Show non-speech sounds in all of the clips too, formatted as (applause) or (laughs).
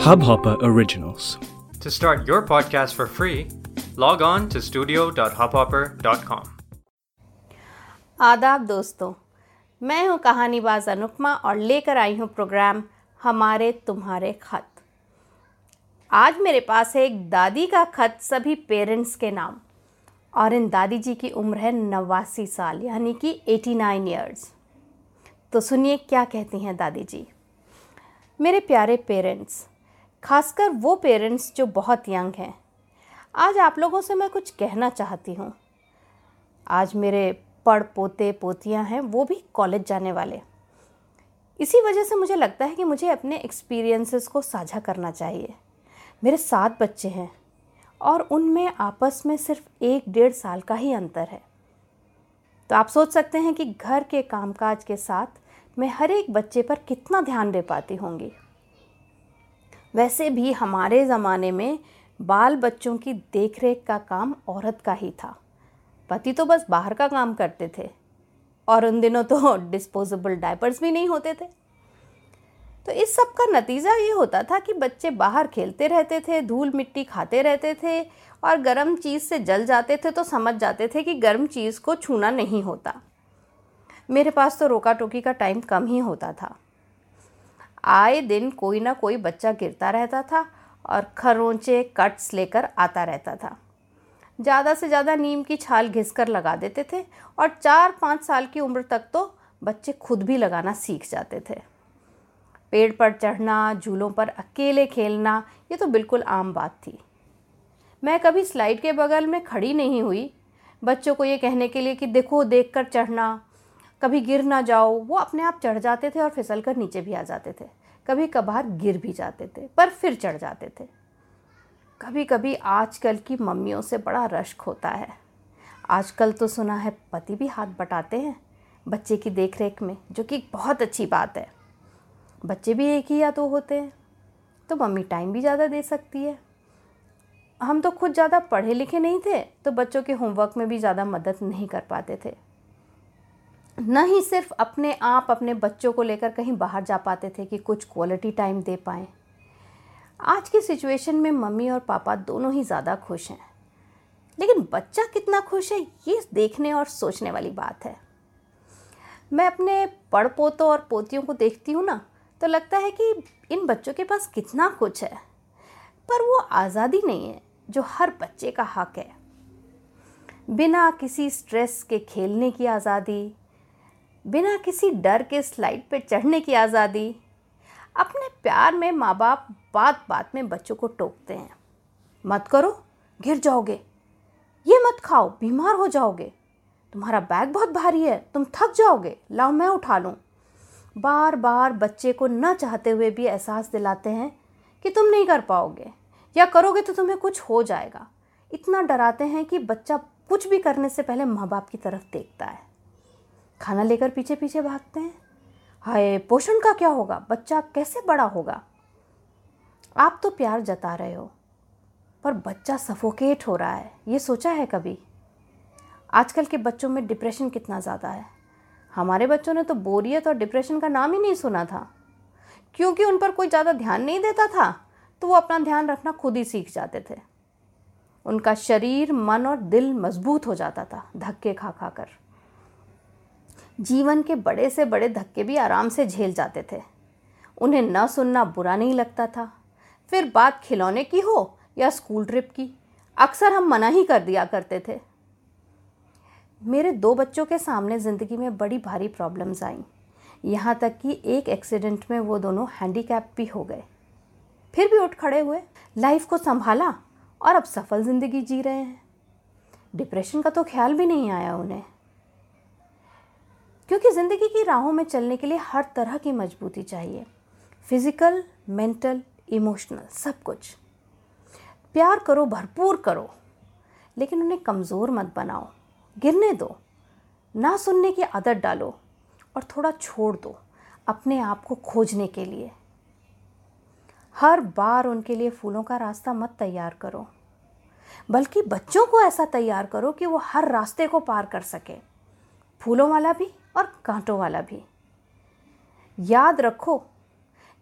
Hubhopper Originals. To start your podcast for free, log on to studio.hubhopper.com. आदाब दोस्तों मैं हूँ कहानीबाज अनुपमा और लेकर आई हूँ प्रोग्राम हमारे तुम्हारे खत आज मेरे पास है एक दादी का खत सभी पेरेंट्स के नाम और इन दादी जी की उम्र है नवासी साल यानी कि 89 इयर्स तो सुनिए क्या कहती हैं दादी जी मेरे प्यारे पेरेंट्स खासकर वो पेरेंट्स जो बहुत यंग हैं। आज आप लोगों से मैं कुछ कहना चाहती हूँ। आज मेरे पढ़ पोते पोतियाँ हैं, वो भी कॉलेज जाने वाले। इसी वजह से मुझे लगता है कि मुझे अपने एक्सपीरियंसेस को साझा करना चाहिए। मेरे सात बच्चे हैं और उनमें आपस में सिर्फ़ एक डेढ़ साल का ही अंतर है। तो आप सोच सकते हैं कि घर के कामकाज के साथ मैं हर एक बच्चे पर कितना ध्यान दे पाती होंगी। वैसे भी हमारे ज़माने में बाल बच्चों की देखरेख का काम औरत का ही था। पति तो बस बाहर का काम करते थे और उन दिनों तो (laughs) डिस्पोजेबल डायपर्स भी नहीं होते थे। तो इस सब का नतीजा ये होता था कि बच्चे बाहर खेलते रहते थे, धूल मिट्टी खाते रहते थे और गर्म चीज़ से जल जाते थे तो समझ जाते थे कि गर्म चीज़ को छूना नहीं होता। मेरे पास तो रोका टोकी का टाइम कम ही होता था। आए दिन कोई ना कोई बच्चा गिरता रहता था और खरोंचे, कट्स लेकर आता रहता था। ज़्यादा से ज़्यादा नीम की छाल घिस लगा देते थे और चार पाँच साल की उम्र तक तो बच्चे खुद भी लगाना सीख जाते थे। पेड़ पर चढ़ना, झूलों पर अकेले खेलना, ये तो बिल्कुल आम बात थी। मैं कभी स्लाइड के बगल में खड़ी नहीं हुई। बच्चों को ये कहने के लिए कि देखो देख कर चढ़ना कभी गिर ना जाओ, वो अपने आप चढ़ जाते थे और फिसल कर नीचे भी आ जाते थे। कभी कभार गिर भी जाते थे, पर फिर चढ़ जाते थे। कभी कभी आजकल की मम्मियों से बड़ा रश्क होता है। आजकल तो सुना है पति भी हाथ बटाते हैं, बच्चे की देख में, जो कि बहुत अच्छी बात है। बच्चे भी एक ही या तो होते हैं तो मम्मी टाइम भी ज़्यादा दे सकती है। हम तो खुद ज़्यादा पढ़े लिखे नहीं थे तो बच्चों के होमवर्क में भी ज़्यादा मदद नहीं कर पाते थे। न ही सिर्फ़ अपने आप, अपने बच्चों को लेकर कहीं बाहर जा पाते थे कि कुछ क्वालिटी टाइम दे पाएँ। आज की सिचुएशन में मम्मी और पापा दोनों ही ज़्यादा खुश हैं। लेकिन बच्चा कितना खुश है, ये देखने और सोचने वाली बात है। मैं अपने पड़ पोतों और पोतियों को देखती हूँ ना तो लगता है कि इन बच्चों के पास कितना कुछ है। पर वो आज़ादी नहीं है, जो हर बच्चे का हक है। बिना किसी स्ट्रेस के खेलने की आज़ादी बिना किसी डर के स्लाइड पे चढ़ने की आज़ादी। अपने प्यार में माँ बाप बात बात में बच्चों को टोकते हैं। मत करो गिर जाओगे। ये मत खाओ, बीमार हो जाओगे। तुम्हारा बैग बहुत भारी है, तुम थक जाओगे। लाओ, मैं उठा लूँ। बार बार बच्चे को न चाहते हुए भी एहसास दिलाते हैं कि तुम नहीं कर पाओगे। या करोगे तो तुम्हें कुछ हो जाएगा। इतना डराते हैं कि बच्चा कुछ भी करने से पहले माँ बाप की तरफ़ देखता है। खाना लेकर पीछे पीछे भागते हैं? हाय, पोषण का क्या होगा? बच्चा कैसे बड़ा होगा? आप तो प्यार जता रहे हो, पर बच्चा सफोकेट हो रहा है। ये सोचा है कभी? आजकल के बच्चों में डिप्रेशन कितना ज़्यादा है। हमारे बच्चों ने तो बोरियत और डिप्रेशन का नाम ही नहीं सुना था। क्योंकि उन पर कोई ज़्यादा ध्यान नहीं देता था तो वो अपना ध्यान रखना खुद ही सीख जाते थे। उनका शरीर, मन और दिल मज़बूत हो जाता था, धक्के खा खा कर। जीवन के बड़े से बड़े धक्के भी आराम से झेल जाते थे। उन्हें न सुनना बुरा नहीं लगता था। फिर बात खिलौने की हो या स्कूल ट्रिप की, अक्सर हम मना ही कर दिया करते थे। मेरे दो बच्चों के सामने ज़िंदगी में बड़ी भारी प्रॉब्लम्स आईं। यहाँ तक कि एक एक्सीडेंट में वो दोनों हैंडीकैप भी हो गए। फिर भी उठ खड़े हुए लाइफ को संभाला और अब सफल ज़िंदगी जी रहे हैं। डिप्रेशन का तो ख्याल भी नहीं आया उन्हें। क्योंकि ज़िंदगी की राहों में चलने के लिए हर तरह की मजबूती चाहिए। फ़िज़िकल मेंटल इमोशनल सब कुछ। प्यार करो, भरपूर करो, लेकिन उन्हें कमज़ोर मत बनाओ। गिरने दो, ना सुनने की आदत डालो और थोड़ा छोड़ दो अपने आप को खोजने के लिए। हर बार उनके लिए फूलों का रास्ता मत तैयार करो, बल्कि बच्चों को ऐसा तैयार करो कि वो हर रास्ते को पार कर सके। फूलों वाला भी और कांटों वाला भी। याद रखो,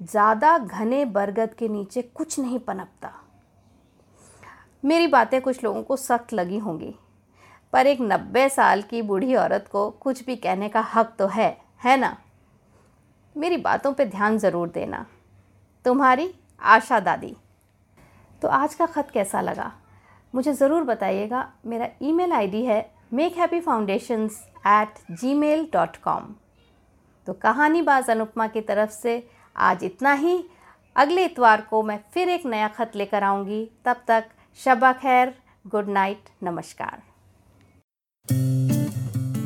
ज़्यादा घने बरगद के नीचे कुछ नहीं पनपता। मेरी बातें कुछ लोगों को सख्त लगी होंगी, पर एक नब्बे साल की बूढ़ी औरत को कुछ भी कहने का हक तो है है ना? मेरी बातों पे ध्यान ज़रूर देना। तुम्हारी आशा दादी। तो आज का ख़त कैसा लगा? मुझे ज़रूर बताइएगा। मेरा ईमेल आईडी है make happy foundations at Gmail dot com तो कहानी बाज अनुपमा की तरफ़ से आज इतना ही। अगले इतवार को मैं फिर एक नया ख़त लेकर आऊँगी। तब तक शबा खैर, गुड नाइट, नमस्कार।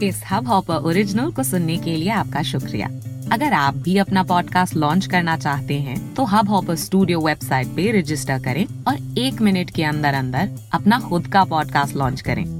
इस हब हॉपर ओरिजिनल को सुनने के लिए आपका शुक्रिया। अगर आप भी अपना पॉडकास्ट लॉन्च करना चाहते हैं तो हब हॉपर स्टूडियो वेबसाइट पे रजिस्टर करें और एक मिनट के अंदर अंदर अपना खुद का पॉडकास्ट लॉन्च करें।